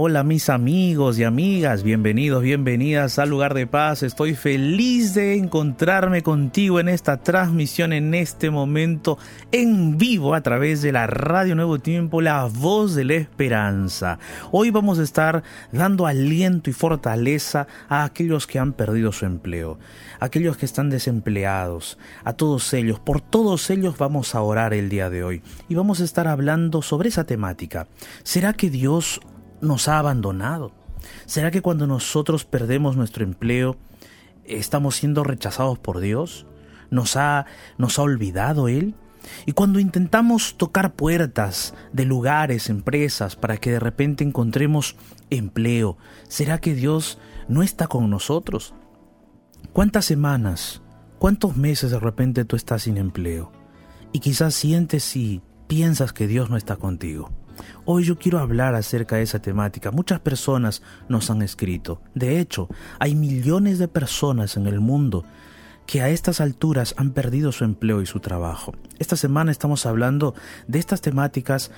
Hola, mis amigos y amigas, bienvenidos, bienvenidas al lugar de paz. Estoy feliz de encontrarme contigo en esta transmisión, en este momento, en vivo a través de la Radio Nuevo Tiempo, la voz de la esperanza. Hoy vamos a estar dando aliento y fortaleza a aquellos que han perdido su empleo, a aquellos que están desempleados, a todos ellos. Por todos ellos vamos a orar el día de hoy y vamos a estar hablando sobre esa temática. ¿Será que Dios nos ha abandonado? ¿Será que cuando nosotros perdemos nuestro empleo estamos siendo rechazados por Dios? ¿Nos ha, nos ha olvidado Él? Y cuando intentamos tocar puertas de lugares, empresas, para que de repente encontremos empleo, ¿será que Dios no está con nosotros? ¿Cuántas semanas, cuántos meses de repente tú estás sin empleo? Y quizás sientes y piensas que Dios no está contigo. Hoy yo quiero hablar acerca de esa temática. Muchas personas nos han escrito. De hecho, hay millones de personas en el mundo que a estas alturas han perdido su empleo y su trabajo. Esta semana estamos hablando de estas temáticas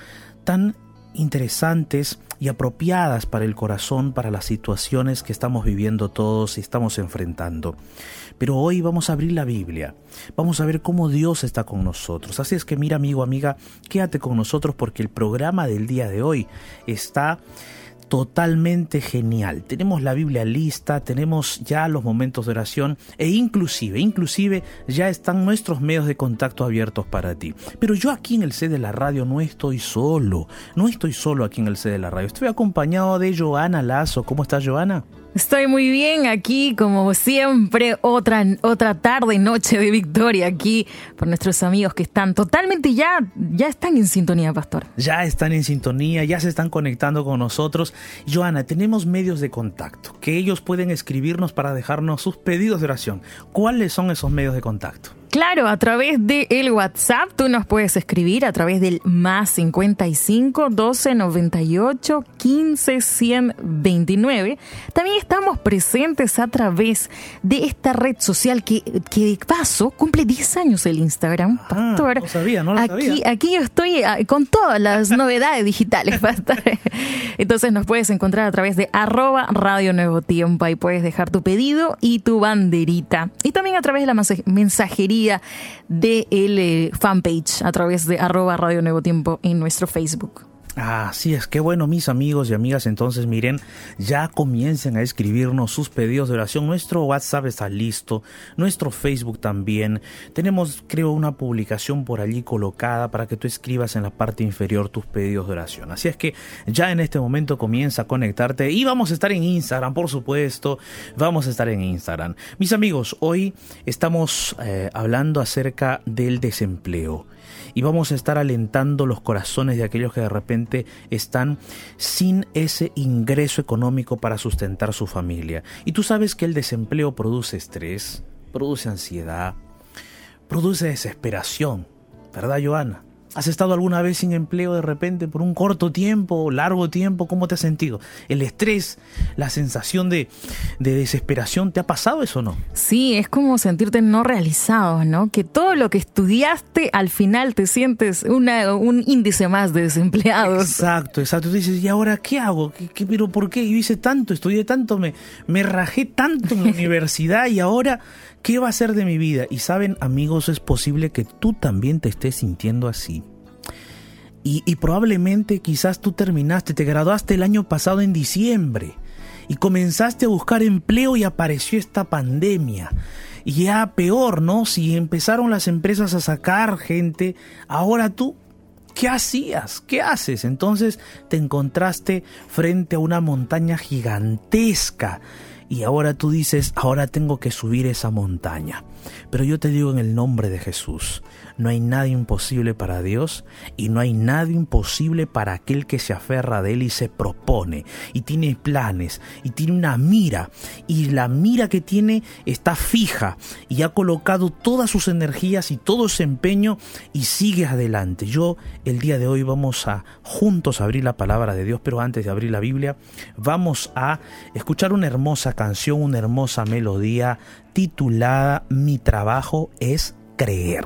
tan interesantes y apropiadas para el corazón, para las situaciones que estamos viviendo todos y estamos enfrentando. Pero hoy vamos a abrir la Biblia, vamos a ver cómo Dios está con nosotros. Así es que mira amigo, amiga, quédate con nosotros porque el programa del día de hoy está totalmente genial. Tenemos la Biblia lista, tenemos ya los momentos de oración e inclusive, inclusive ya están nuestros medios de contacto abiertos para ti. Pero yo aquí en el C de la radio no estoy solo, no estoy solo aquí en el C de la radio, estoy acompañado de Joana Lazo. ¿Cómo estás Joana? Estoy muy bien aquí, como siempre, otra, otra tarde, noche de victoria aquí por nuestros amigos que están totalmente ya, ya están en sintonía, Pastor. Ya están en sintonía, ya se están conectando con nosotros. Joana, tenemos medios de contacto que ellos pueden escribirnos para dejarnos sus pedidos de oración. ¿Cuáles son esos medios de contacto? Claro, a través del el WhatsApp tú nos puedes escribir a través del más 55 12 98 15 129. También estamos presentes a través de esta red social que, que de paso cumple 10 años el Instagram, Ah, Pastor. no sabía, no lo aquí, sabía. aquí yo estoy ah, con todas las novedades digitales, Pastor. Entonces nos puedes encontrar a través de arroba Radio Nuevo Tiempo. Ahí puedes dejar tu pedido y tu banderita. Y también a través de la mensaje- de el eh, fanpage, a través de arroba Radio Nuevo Tiempo en nuestro Facebook. Así es, qué bueno mis amigos y amigas, entonces miren, ya comiencen a escribirnos sus pedidos de oración, nuestro WhatsApp está listo, nuestro Facebook también, tenemos creo una publicación por allí colocada para que tú escribas en la parte inferior tus pedidos de oración, así es que ya en este momento comienza a conectarte y vamos a estar en Instagram, por supuesto, vamos a estar en Instagram. Mis amigos, hoy estamos eh, hablando acerca del desempleo y vamos a estar alentando los corazones de aquellos que de repente están sin ese ingreso económico para sustentar su familia. Y tú sabes que el desempleo produce estrés, produce ansiedad, produce desesperación, ¿verdad, Joana? ¿Has estado alguna vez sin empleo de repente por un corto tiempo, largo tiempo? ¿Cómo te has sentido? ¿El estrés, la sensación de, de desesperación, ¿te ha pasado eso o no? Sí, es como sentirte no realizado, ¿no? Que todo lo que estudiaste al final te sientes una, un índice más de desempleados. Exacto, exacto. Tú dices, ¿y ahora qué hago? ¿Qué, qué- pero por qué? Yo hice tanto, estudié tanto, me, me rajé tanto en la universidad y ahora, ¿qué va a ser de mi vida? Y saben, amigos, es posible que tú también te estés sintiendo así. Y, probablemente quizás tú terminaste, te graduaste el año pasado en diciembre y comenzaste a buscar empleo y apareció esta pandemia. Y ya peor, ¿no? Si empezaron las empresas a sacar gente, ahora tú ¿Qué hacías? ¿Qué haces? Entonces te encontraste frente a una montaña gigantesca y ahora tú dices, ahora tengo que subir esa montaña. Pero yo te digo en el nombre de Jesús, no hay nada imposible para Dios y no hay nada imposible para aquel que se aferra de Él y se propone y tiene planes y tiene una mira y la mira que tiene está fija y ha colocado todas sus energías y todo su empeño y sigue adelante. Yo el día de hoy vamos a juntos abrir la palabra de Dios, pero antes de abrir la Biblia vamos a escuchar una hermosa canción, una hermosa melodía titulada Mi trabajo es creer.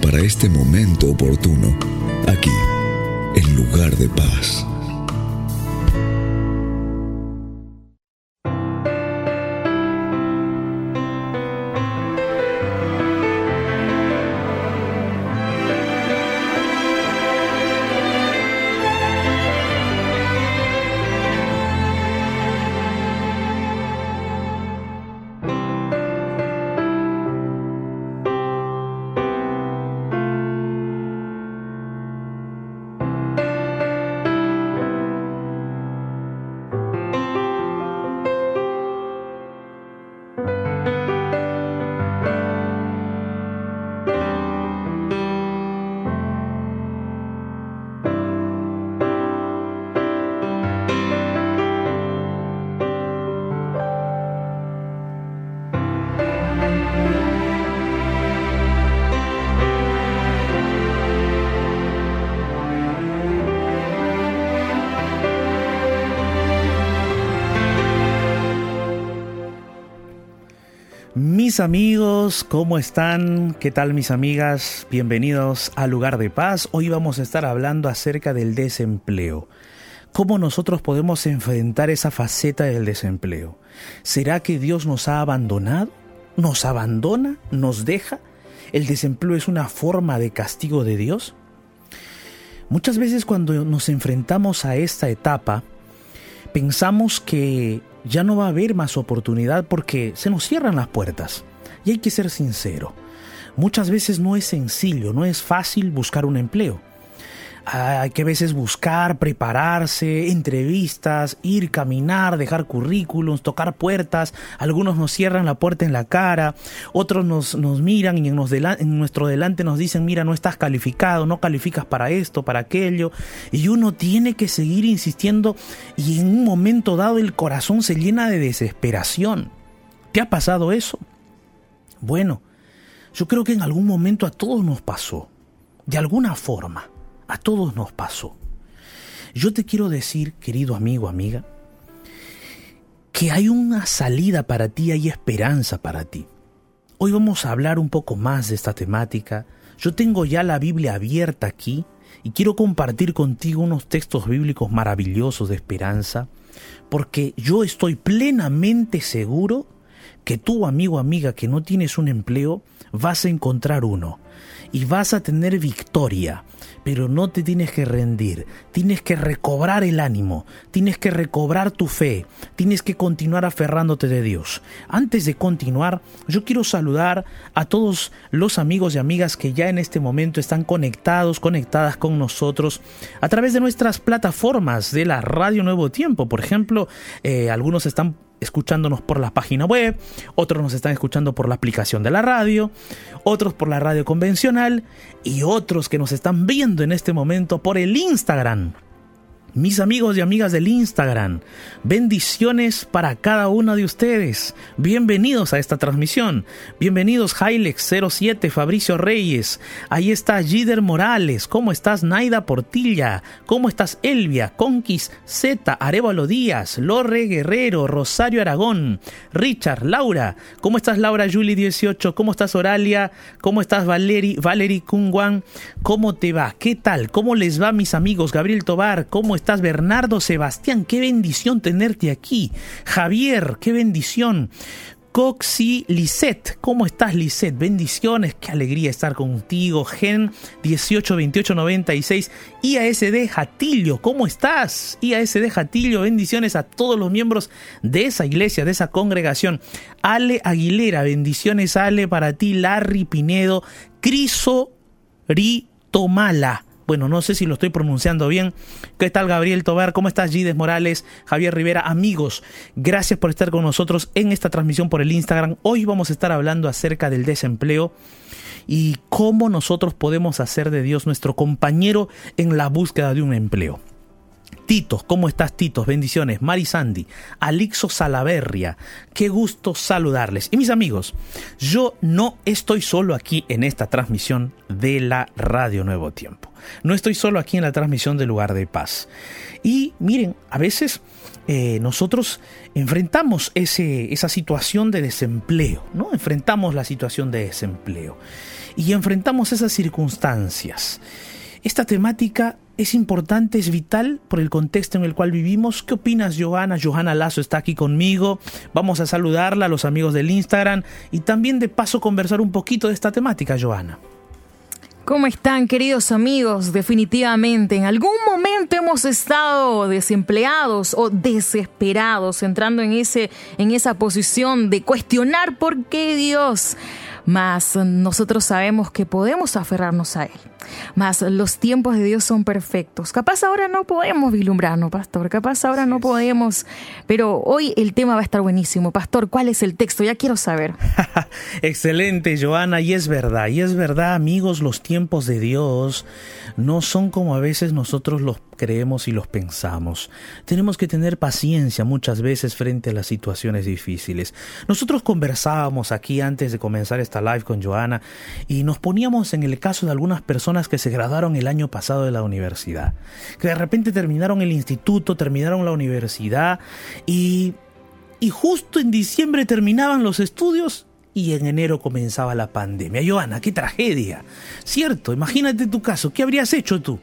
Para este momento oportuno, aquí, en lugar de paz. Mis amigos, ¿cómo están? ¿Qué tal mis amigas? Bienvenidos a Lugar de Paz. Hoy vamos a estar hablando acerca del desempleo. ¿Cómo nosotros podemos enfrentar esa faceta del desempleo? ¿Será que Dios nos ha abandonado? ¿Nos abandona? ¿Nos deja? ¿El desempleo es una forma de castigo de Dios? Muchas veces cuando nos enfrentamos a esta etapa, pensamos que ya no va a haber más oportunidad porque se nos cierran las puertas. Y hay que ser sincero. Muchas veces no es sencillo, no es fácil buscar un empleo. Hay que a veces buscar, prepararse, entrevistas, ir, caminar, dejar currículums, tocar puertas. Algunos nos cierran la puerta en la cara, otros nos, nos miran y en, en nuestro delante nos dicen, mira, no estás calificado, no calificas para esto, para aquello. Y uno tiene que seguir insistiendo y en un momento dado el corazón se llena de desesperación. ¿Te ha pasado eso? Bueno, yo creo que en algún momento a todos nos pasó, de alguna forma. A todos nos pasó. Yo te quiero decir, querido amigo, amiga, que hay una salida para ti, hay esperanza para ti. Hoy vamos a hablar un poco más de esta temática. Yo tengo ya la Biblia abierta aquí y quiero compartir contigo unos textos bíblicos maravillosos de esperanza, porque yo estoy plenamente seguro que tú, amigo, amiga, que no tienes un empleo, vas a encontrar uno y vas a tener victoria, pero no te tienes que rendir, tienes que recobrar el ánimo, tienes que recobrar tu fe, tienes que continuar aferrándote de Dios. Antes de continuar, yo quiero saludar a todos los amigos y amigas que ya en este momento están conectados, conectadas con nosotros a través de nuestras plataformas de la Radio Nuevo Tiempo. Por ejemplo, eh, algunos están escuchándonos por la página web, otros nos están escuchando por la aplicación de la radio, otros por la radio convencional y otros que nos están viendo en este momento por el Instagram mis amigos y amigas del Instagram, bendiciones para cada uno de ustedes. Bienvenidos a esta transmisión. Bienvenidos Hilex07, Fabricio Reyes. Ahí está Gider Morales. ¿Cómo estás Naida Portilla? ¿Cómo estás Elvia? Conquis Z, Arevalo Díaz, Lorre Guerrero, Rosario Aragón, Richard, Laura. ¿Cómo estás Laura Julie 18? ¿Cómo estás Oralia? ¿Cómo estás Valeri, Valery Kungwan? ¿Cómo te va? ¿Qué tal? ¿Cómo les va mis amigos? Gabriel Tobar, ¿cómo estás Bernardo Sebastián? Qué bendición tenerte aquí. Javier, qué bendición. Coxi Lisette, ¿cómo estás Lisette? Bendiciones, qué alegría estar contigo. Gen 182896, IASD Jatillo, ¿cómo estás? IASD Jatillo, bendiciones a todos los miembros de esa iglesia, de esa congregación. Ale Aguilera, bendiciones Ale para ti, Larry Pinedo, Criso Ritomala bueno, no sé si lo estoy pronunciando bien. ¿Qué tal Gabriel Tobar? ¿Cómo estás Gides Morales? Javier Rivera, amigos, gracias por estar con nosotros en esta transmisión por el Instagram. Hoy vamos a estar hablando acerca del desempleo y cómo nosotros podemos hacer de Dios nuestro compañero en la búsqueda de un empleo. Titos, ¿cómo estás Titos? Bendiciones. Mari Sandy, Alixo Salaverria, qué gusto saludarles. Y mis amigos, yo no estoy solo aquí en esta transmisión de la Radio Nuevo Tiempo. No estoy solo aquí en la transmisión de Lugar de Paz. Y miren, a veces eh, nosotros enfrentamos ese, esa situación de desempleo, ¿no? Enfrentamos la situación de desempleo y enfrentamos esas circunstancias. Esta temática es importante, es vital por el contexto en el cual vivimos. ¿Qué opinas, Johanna? Johanna Lazo está aquí conmigo. Vamos a saludarla a los amigos del Instagram y también de paso conversar un poquito de esta temática, Johanna. ¿Cómo están queridos amigos? Definitivamente, en algún momento hemos estado desempleados o desesperados, entrando en, ese, en esa posición de cuestionar por qué Dios mas nosotros sabemos que podemos aferrarnos a Él. Mas los tiempos de Dios son perfectos. Capaz ahora no podemos vislumbrarnos, pastor. Capaz ahora no podemos. Pero hoy el tema va a estar buenísimo. Pastor, ¿cuál es el texto? Ya quiero saber. Excelente, Joana. Y es verdad. Y es verdad, amigos, los tiempos de Dios no son como a veces nosotros los creemos y los pensamos. Tenemos que tener paciencia muchas veces frente a las situaciones difíciles. Nosotros conversábamos aquí antes de comenzar live con Joana y nos poníamos en el caso de algunas personas que se graduaron el año pasado de la universidad, que de repente terminaron el instituto, terminaron la universidad y, y justo en diciembre terminaban los estudios y en enero comenzaba la pandemia. Joana, qué tragedia. Cierto, imagínate tu caso, ¿qué habrías hecho tú?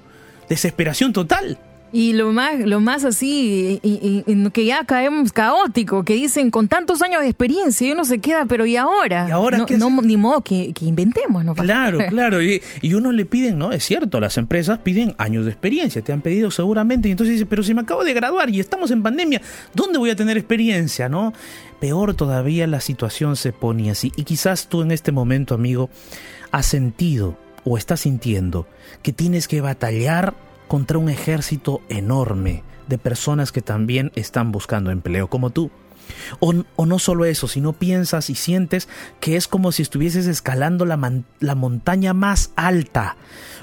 ¿Desesperación total? Y lo más, lo más así, y, que ya caemos caótico, que dicen con tantos años de experiencia y uno se queda, pero ¿y ahora? ¿Y ahora no, ni modo que, inventemos, ¿no? Claro, claro. Y, y, uno le piden, ¿no? Es cierto, las empresas piden años de experiencia, te han pedido seguramente, y entonces dice, pero si me acabo de graduar y estamos en pandemia, ¿dónde voy a tener experiencia, no? Peor todavía la situación se pone así. Y quizás tú en este momento, amigo, has sentido o estás sintiendo que tienes que batallar contra un ejército enorme de personas que también están buscando empleo como tú. O, no solo eso, sino piensas y sientes que es como si estuvieses escalando la, la montaña más alta,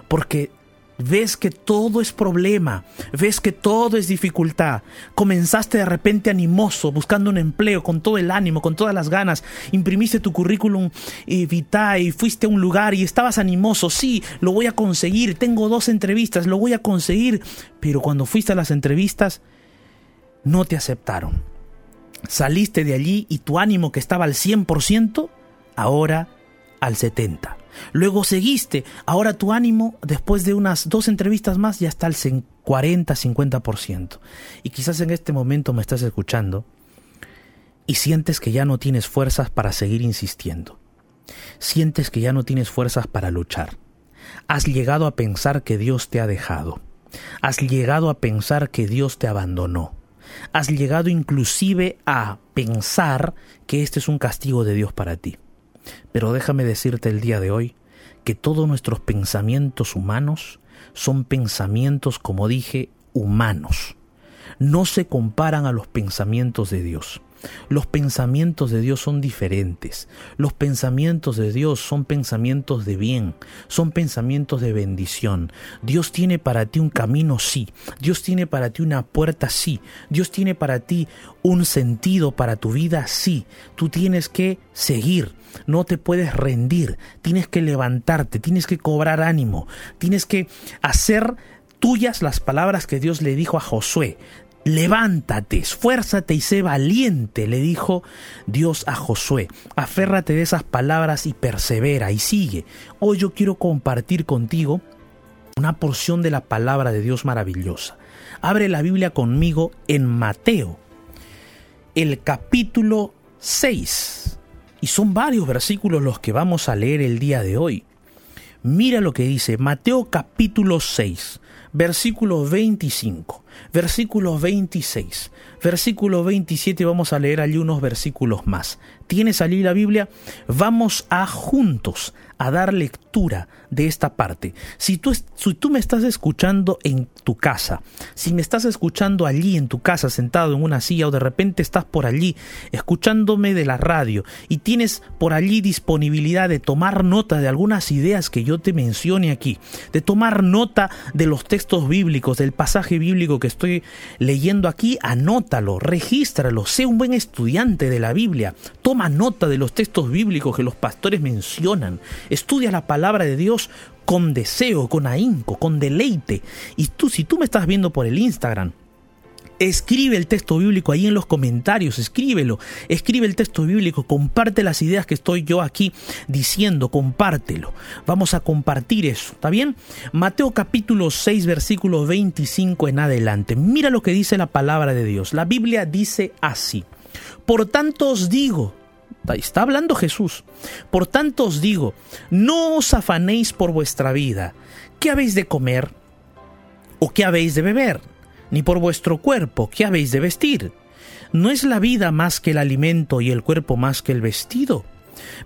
porque ves que todo es problema, ves que todo es dificultad. Comenzaste de repente animoso, buscando un empleo, con todo el ánimo, con todas las ganas. Imprimiste tu currículum vitae y fuiste a un lugar y estabas animoso. Sí, lo voy a conseguir. Tengo dos entrevistas, lo voy a conseguir. Pero cuando fuiste a las entrevistas, no te aceptaron. Saliste de allí y tu ánimo que estaba al 100%, ahora al 70%. Luego seguiste, ahora tu ánimo, después de unas dos entrevistas más, ya está al 40-50%. Y quizás en este momento me estás escuchando y sientes que ya no tienes fuerzas para seguir insistiendo. Sientes que ya no tienes fuerzas para luchar. Has llegado a pensar que Dios te ha dejado. Has llegado a pensar que Dios te abandonó. Has llegado inclusive a pensar que este es un castigo de Dios para ti. Pero déjame decirte el día de hoy que todos nuestros pensamientos humanos son pensamientos, como dije, humanos. No se comparan a los pensamientos de Dios. Los pensamientos de Dios son diferentes. Los pensamientos de Dios son pensamientos de bien, son pensamientos de bendición. Dios tiene para ti un camino, sí. Dios tiene para ti una puerta, sí. Dios tiene para ti un sentido para tu vida, sí. Tú tienes que seguir. No te puedes rendir, tienes que levantarte, tienes que cobrar ánimo, tienes que hacer tuyas las palabras que Dios le dijo a Josué. Levántate, esfuérzate y sé valiente, le dijo Dios a Josué. Aférrate de esas palabras y persevera y sigue. Hoy yo quiero compartir contigo una porción de la palabra de Dios maravillosa. Abre la Biblia conmigo en Mateo, el capítulo 6. Y son varios versículos los que vamos a leer el día de hoy. Mira lo que dice Mateo capítulo 6, versículo 25 versículo 26, versículo 27, vamos a leer allí unos versículos más. ¿Tienes allí la Biblia? Vamos a juntos a dar lectura de esta parte. Si tú, si tú me estás escuchando en tu casa, si me estás escuchando allí en tu casa sentado en una silla o de repente estás por allí escuchándome de la radio y tienes por allí disponibilidad de tomar nota de algunas ideas que yo te mencione aquí, de tomar nota de los textos bíblicos, del pasaje bíblico que estoy leyendo aquí, anótalo, regístralo, sé un buen estudiante de la Biblia, toma nota de los textos bíblicos que los pastores mencionan, estudia la palabra de Dios con deseo, con ahínco, con deleite. Y tú, si tú me estás viendo por el Instagram, Escribe el texto bíblico ahí en los comentarios, escríbelo, escribe el texto bíblico, comparte las ideas que estoy yo aquí diciendo, compártelo. Vamos a compartir eso, ¿está bien? Mateo capítulo 6, versículo 25 en adelante. Mira lo que dice la palabra de Dios. La Biblia dice así. Por tanto os digo, está hablando Jesús, por tanto os digo, no os afanéis por vuestra vida. ¿Qué habéis de comer? ¿O qué habéis de beber? Ni por vuestro cuerpo, ¿qué habéis de vestir? ¿No es la vida más que el alimento y el cuerpo más que el vestido?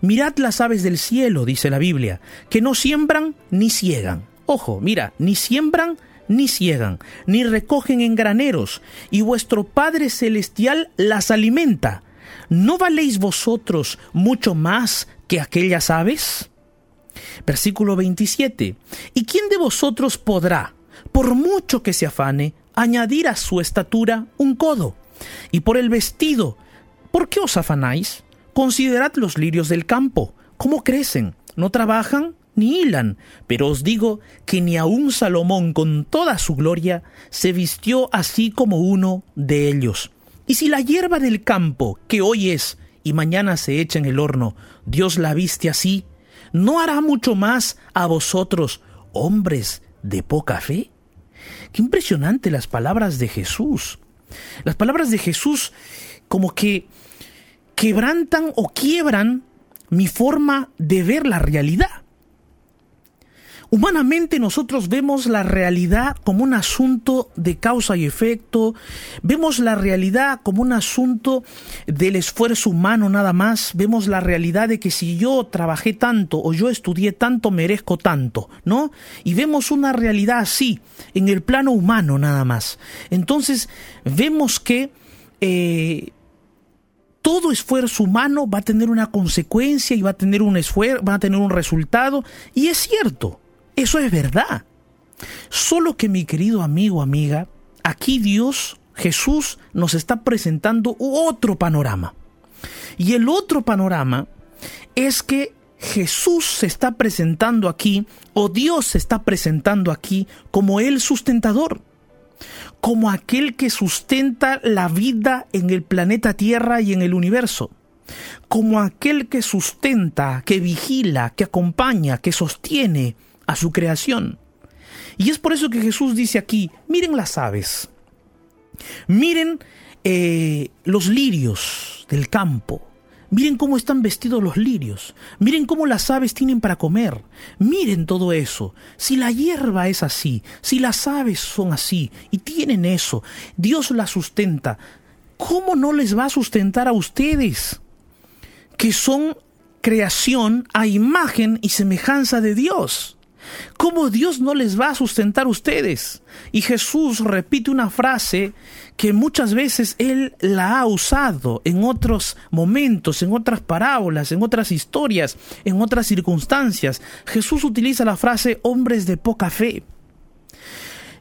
Mirad las aves del cielo, dice la Biblia, que no siembran ni ciegan. Ojo, mira, ni siembran ni ciegan, ni recogen en graneros, y vuestro Padre Celestial las alimenta. ¿No valéis vosotros mucho más que aquellas aves? Versículo 27. ¿Y quién de vosotros podrá, por mucho que se afane, añadir a su estatura un codo. Y por el vestido, ¿por qué os afanáis? Considerad los lirios del campo, cómo crecen, no trabajan ni hilan, pero os digo que ni aun Salomón con toda su gloria se vistió así como uno de ellos. Y si la hierba del campo, que hoy es y mañana se echa en el horno, Dios la viste así, ¿no hará mucho más a vosotros, hombres de poca fe? Qué impresionante las palabras de Jesús. Las palabras de Jesús como que quebrantan o quiebran mi forma de ver la realidad. Humanamente nosotros vemos la realidad como un asunto de causa y efecto, vemos la realidad como un asunto del esfuerzo humano nada más, vemos la realidad de que si yo trabajé tanto o yo estudié tanto merezco tanto, ¿no? Y vemos una realidad así, en el plano humano nada más. Entonces vemos que... Eh, todo esfuerzo humano va a tener una consecuencia y va a tener un esfuerzo, va a tener un resultado, y es cierto. Eso es verdad. Solo que mi querido amigo, amiga, aquí Dios, Jesús, nos está presentando otro panorama. Y el otro panorama es que Jesús se está presentando aquí, o Dios se está presentando aquí como el sustentador, como aquel que sustenta la vida en el planeta Tierra y en el universo, como aquel que sustenta, que vigila, que acompaña, que sostiene, a su creación. Y es por eso que Jesús dice aquí, miren las aves, miren eh, los lirios del campo, miren cómo están vestidos los lirios, miren cómo las aves tienen para comer, miren todo eso. Si la hierba es así, si las aves son así y tienen eso, Dios las sustenta, ¿cómo no les va a sustentar a ustedes? Que son creación a imagen y semejanza de Dios. ¿Cómo Dios no les va a sustentar a ustedes? Y Jesús repite una frase que muchas veces Él la ha usado en otros momentos, en otras parábolas, en otras historias, en otras circunstancias. Jesús utiliza la frase hombres de poca fe.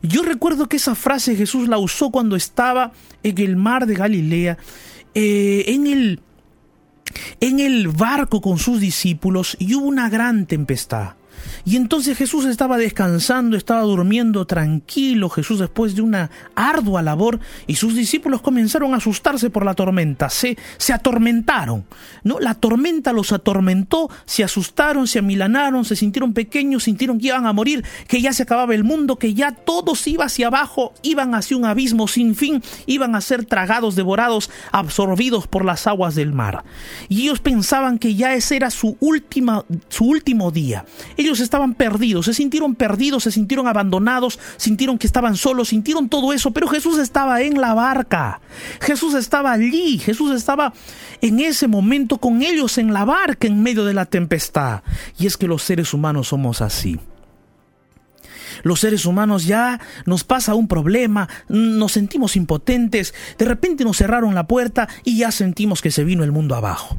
Yo recuerdo que esa frase Jesús la usó cuando estaba en el mar de Galilea, eh, en el en el barco con sus discípulos y hubo una gran tempestad. Y entonces Jesús estaba descansando, estaba durmiendo tranquilo, Jesús después de una ardua labor, y sus discípulos comenzaron a asustarse por la tormenta, se, se atormentaron, ¿no? La tormenta los atormentó, se asustaron, se amilanaron, se sintieron pequeños, sintieron que iban a morir, que ya se acababa el mundo, que ya todos iba hacia abajo, iban hacia un abismo sin fin, iban a ser tragados, devorados, absorbidos por las aguas del mar. Y ellos pensaban que ya ese era su, última, su último día. Estaban perdidos, se sintieron perdidos, se sintieron abandonados, sintieron que estaban solos, sintieron todo eso, pero Jesús estaba en la barca. Jesús estaba allí, Jesús estaba en ese momento con ellos en la barca en medio de la tempestad. Y es que los seres humanos somos así. Los seres humanos ya nos pasa un problema, nos sentimos impotentes, de repente nos cerraron la puerta y ya sentimos que se vino el mundo abajo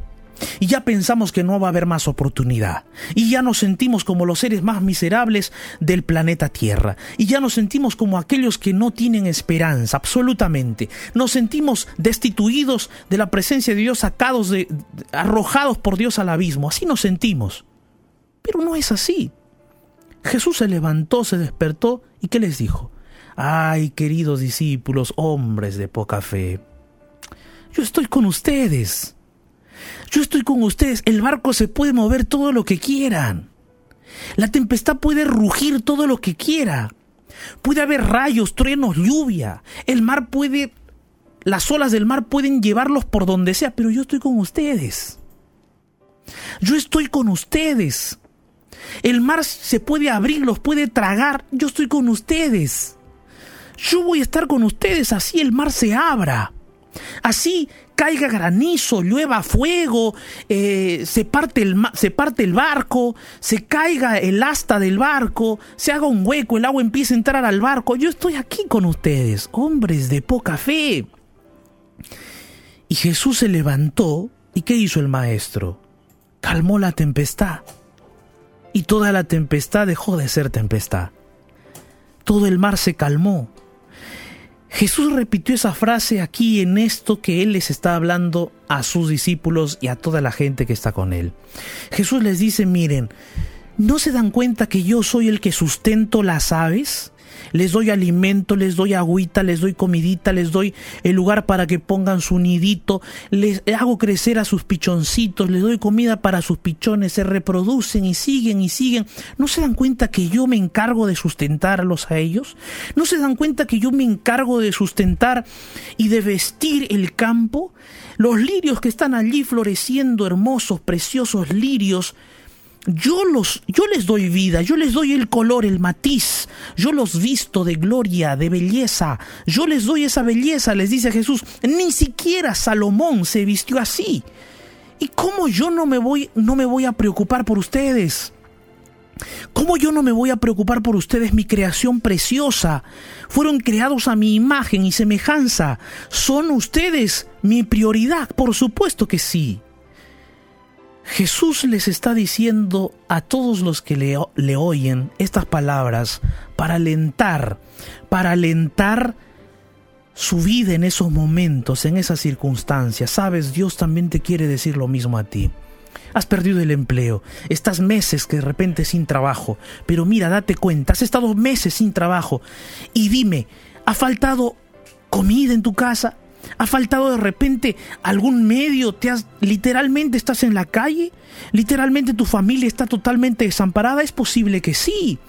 y ya pensamos que no va a haber más oportunidad y ya nos sentimos como los seres más miserables del planeta Tierra y ya nos sentimos como aquellos que no tienen esperanza absolutamente. Nos sentimos destituidos de la presencia de Dios, sacados de arrojados por Dios al abismo, así nos sentimos. Pero no es así. Jesús se levantó, se despertó y ¿qué les dijo? Ay, queridos discípulos, hombres de poca fe, yo estoy con ustedes. Yo estoy con ustedes. El barco se puede mover todo lo que quieran. La tempestad puede rugir todo lo que quiera. Puede haber rayos, truenos, lluvia. El mar puede... Las olas del mar pueden llevarlos por donde sea, pero yo estoy con ustedes. Yo estoy con ustedes. El mar se puede abrir, los puede tragar. Yo estoy con ustedes. Yo voy a estar con ustedes así el mar se abra. Así caiga granizo, llueva fuego, eh, se, parte el, se parte el barco, se caiga el asta del barco, se haga un hueco, el agua empieza a entrar al barco. Yo estoy aquí con ustedes, hombres de poca fe. Y Jesús se levantó, ¿y qué hizo el maestro? Calmó la tempestad. Y toda la tempestad dejó de ser tempestad. Todo el mar se calmó. Jesús repitió esa frase aquí en esto que Él les está hablando a sus discípulos y a toda la gente que está con Él. Jesús les dice, miren, ¿no se dan cuenta que yo soy el que sustento las aves? Les doy alimento, les doy agüita, les doy comidita, les doy el lugar para que pongan su nidito, les hago crecer a sus pichoncitos, les doy comida para sus pichones, se reproducen y siguen y siguen. ¿No se dan cuenta que yo me encargo de sustentarlos a ellos? ¿No se dan cuenta que yo me encargo de sustentar y de vestir el campo? Los lirios que están allí floreciendo, hermosos, preciosos lirios, yo los yo les doy vida, yo les doy el color, el matiz, yo los visto de gloria, de belleza, yo les doy esa belleza, les dice Jesús, ni siquiera Salomón se vistió así. ¿Y cómo yo no me voy no me voy a preocupar por ustedes? ¿Cómo yo no me voy a preocupar por ustedes, mi creación preciosa? Fueron creados a mi imagen y semejanza. ¿Son ustedes mi prioridad? Por supuesto que sí. Jesús les está diciendo a todos los que le, le, oyen estas palabras para alentar, para alentar su vida en esos momentos, en esas circunstancias. Sabes, Dios también te quiere decir lo mismo a ti. Has perdido el empleo, estás meses que de repente sin trabajo, pero mira, date cuenta, has estado meses sin trabajo y dime, ¿ha faltado comida en tu casa? ¿Ha faltado de repente algún medio? ¿Te has literalmente estás en la calle? ¿Literalmente tu familia está totalmente desamparada? Es posible que sí.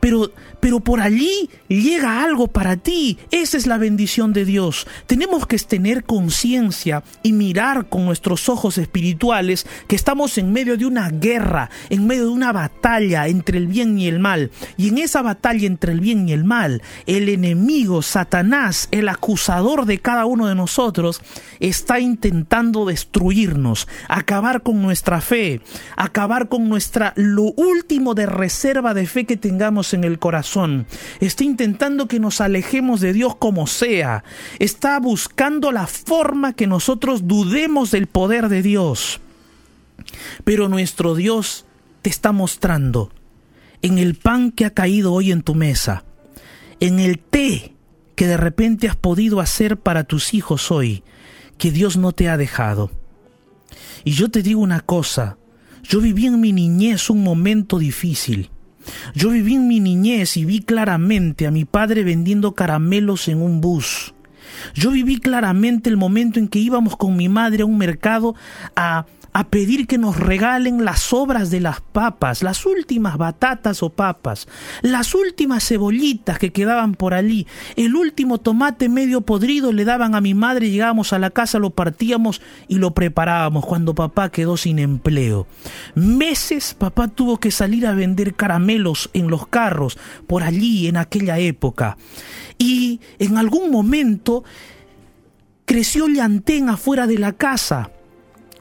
Pero pero por allí llega algo para ti. Esa es la bendición de Dios. Tenemos que tener conciencia y mirar con nuestros ojos espirituales que estamos en medio de una guerra, en medio de una batalla entre el bien y el mal. Y en esa batalla entre el bien y el mal, el enemigo, Satanás, el acusador de cada uno de nosotros, está intentando destruirnos, acabar con nuestra fe, acabar con nuestra lo último de reserva de fe que tengamos en el corazón Está intentando que nos alejemos de Dios como sea. Está buscando la forma que nosotros dudemos del poder de Dios. Pero nuestro Dios te está mostrando en el pan que ha caído hoy en tu mesa, en el té que de repente has podido hacer para tus hijos hoy, que Dios no te ha dejado. Y yo te digo una cosa, yo viví en mi niñez un momento difícil. Yo viví en mi niñez y vi claramente a mi padre vendiendo caramelos en un bus. Yo viví claramente el momento en que íbamos con mi madre a un mercado a a pedir que nos regalen las sobras de las papas, las últimas batatas o papas, las últimas cebollitas que quedaban por allí, el último tomate medio podrido le daban a mi madre, llegábamos a la casa, lo partíamos y lo preparábamos cuando papá quedó sin empleo. Meses papá tuvo que salir a vender caramelos en los carros por allí en aquella época. Y en algún momento creció llantén afuera de la casa.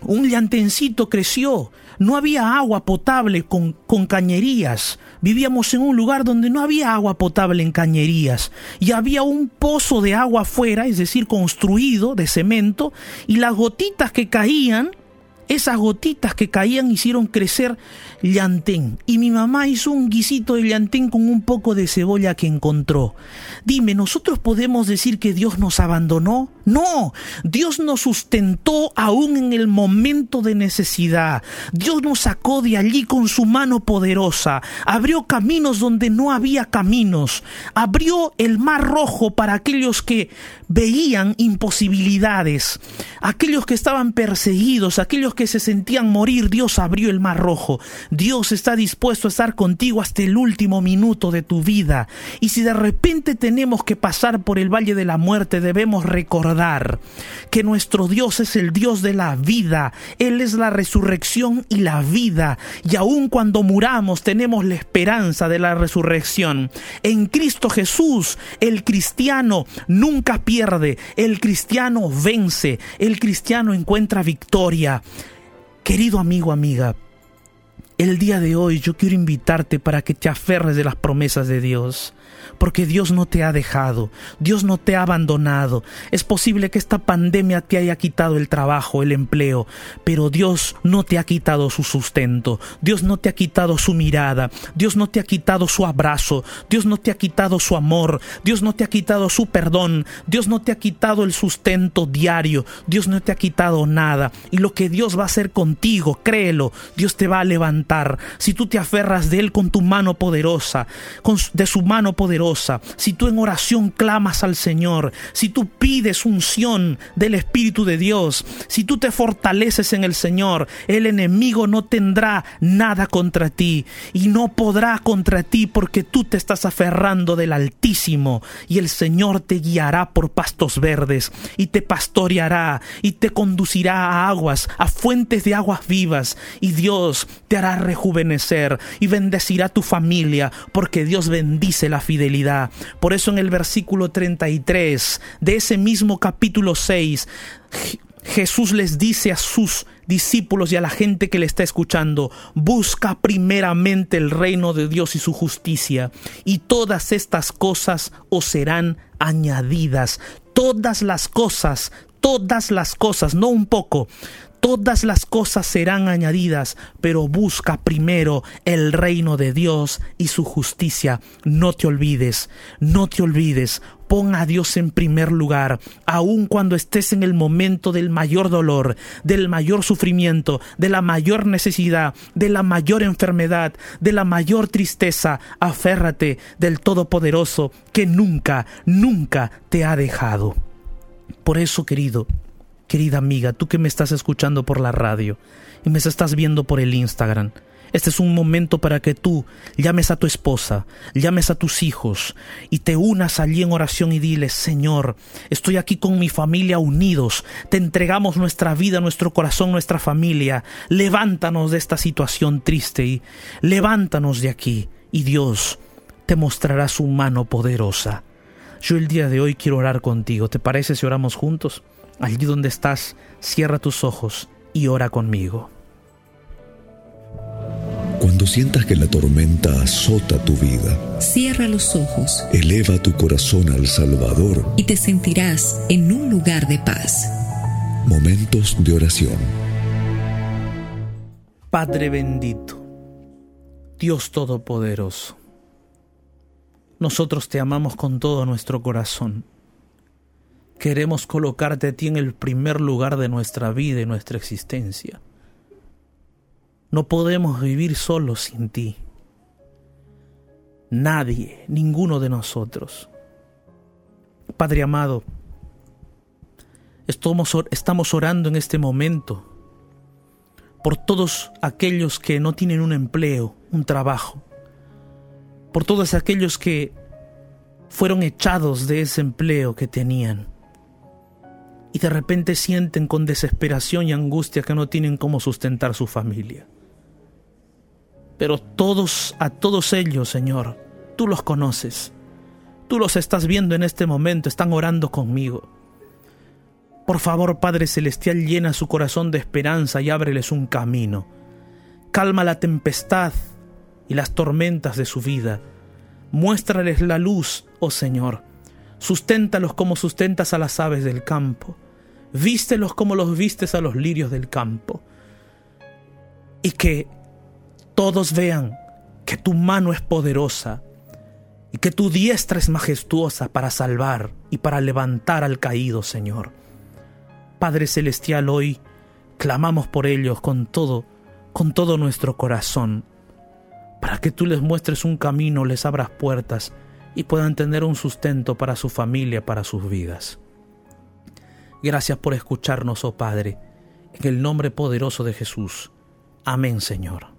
Un llantencito creció, no había agua potable con, con, cañerías. Vivíamos en un lugar donde no había agua potable en cañerías. Y había un pozo de agua afuera, es decir, construido de cemento, y las gotitas que caían, esas gotitas que caían hicieron crecer llantén. Y mi mamá hizo un guisito de llantén con un poco de cebolla que encontró. Dime, ¿nosotros podemos decir que Dios nos abandonó? No, Dios nos sustentó aún en el momento de necesidad. Dios nos sacó de allí con su mano poderosa. Abrió caminos donde no había caminos. Abrió el mar rojo para aquellos que veían imposibilidades. Aquellos que estaban perseguidos, aquellos que se sentían morir, Dios abrió el mar rojo. Dios está dispuesto a estar contigo hasta el último minuto de tu vida. Y si de repente tenemos que pasar por el valle de la muerte, debemos recordar que nuestro Dios es el Dios de la vida. Él es la resurrección y la vida. Y aun cuando muramos tenemos la esperanza de la resurrección. En Cristo Jesús, el cristiano nunca pierde, el cristiano vence, el cristiano encuentra victoria. Querido amigo, amiga, el día de hoy yo quiero invitarte para que te aferres de las promesas de Dios porque Dios no te ha dejado, Dios no te ha abandonado. Es posible que esta pandemia te haya quitado el trabajo, el empleo, pero Dios no te ha quitado su sustento, Dios no te ha quitado su mirada, Dios no te ha quitado su abrazo, Dios no te ha quitado su amor, Dios no te ha quitado su perdón, Dios no te ha quitado el sustento diario, Dios no te ha quitado nada. Y lo que Dios va a hacer contigo, créelo, Dios te va a levantar si tú te aferras de Él con tu mano poderosa, con, de su mano poderosa, si tú en oración clamas al Señor, si tú pides unción del Espíritu de Dios, si tú te fortaleces en el Señor, el enemigo no tendrá nada contra ti y no podrá contra ti porque tú te estás aferrando del Altísimo y el Señor te guiará por pastos verdes y te pastoreará y te conducirá a aguas, a fuentes de aguas vivas y Dios te hará rejuvenecer y bendecirá tu familia porque Dios bendice la fidelidad. Por eso en el versículo 33 de ese mismo capítulo 6, Jesús les dice a sus discípulos y a la gente que le está escuchando, busca primeramente el reino de Dios y su justicia, y todas estas cosas os serán añadidas. Todas las cosas, todas las cosas, no un poco, todas las cosas serán añadidas, pero busca primero el reino de Dios y su justicia. No te olvides, no te olvides, pon a Dios en primer lugar, aun cuando estés en el momento del mayor dolor, del mayor sufrimiento, de la mayor necesidad, de la mayor enfermedad, de la mayor tristeza, aférrate del Todopoderoso que nunca, nunca te ha dejado. Por eso, querido, querida amiga, tú que me estás escuchando por la radio y me estás viendo por el Instagram, este es un momento para que tú llames a tu esposa, llames a tus hijos y te unas allí en oración y diles, Señor, estoy aquí con mi familia unidos, te entregamos nuestra vida, nuestro corazón, nuestra familia, levántanos de esta situación triste y levántanos de aquí y Dios te mostrará su mano poderosa. Yo el día de hoy quiero orar contigo, ¿te parece si oramos juntos? Allí donde estás, cierra tus ojos y ora conmigo. Cuando sientas que la tormenta azota tu vida, cierra los ojos, eleva tu corazón al Salvador y te sentirás en un lugar de paz. Momentos de oración. Padre bendito, Dios Todopoderoso, nosotros te amamos con todo nuestro corazón Queremos colocarte a ti en el primer lugar de nuestra vida y nuestra existencia. No podemos vivir solos sin ti. Nadie, ninguno de nosotros. Padre amado, estamos orando en este momento por todos aquellos que no tienen un empleo, un trabajo, por todos aquellos que fueron echados de ese empleo que tenían y de repente sienten con desesperación y angustia que no tienen cómo sustentar su familia. Pero todos, a todos ellos, Señor, tú los conoces. Tú los estás viendo en este momento, están orando conmigo. Por favor, Padre Celestial, llena su corazón de esperanza y ábreles un camino. Calma la tempestad y las tormentas de su vida. Muéstrales la luz, oh Señor. Susténtalos como sustentas a las aves del campo vístelos como los vistes a los lirios del campo. Y que todos vean que tu mano es poderosa y que tu diestra es majestuosa para salvar y para levantar al caído, Señor. Padre Celestial, hoy clamamos por ellos con todo, con todo nuestro corazón, para que tú les muestres un camino, les abras puertas y puedan tener un sustento para su familia, para sus vidas. Gracias por escucharnos, oh Padre, en el nombre poderoso de Jesús. Amén, Señor.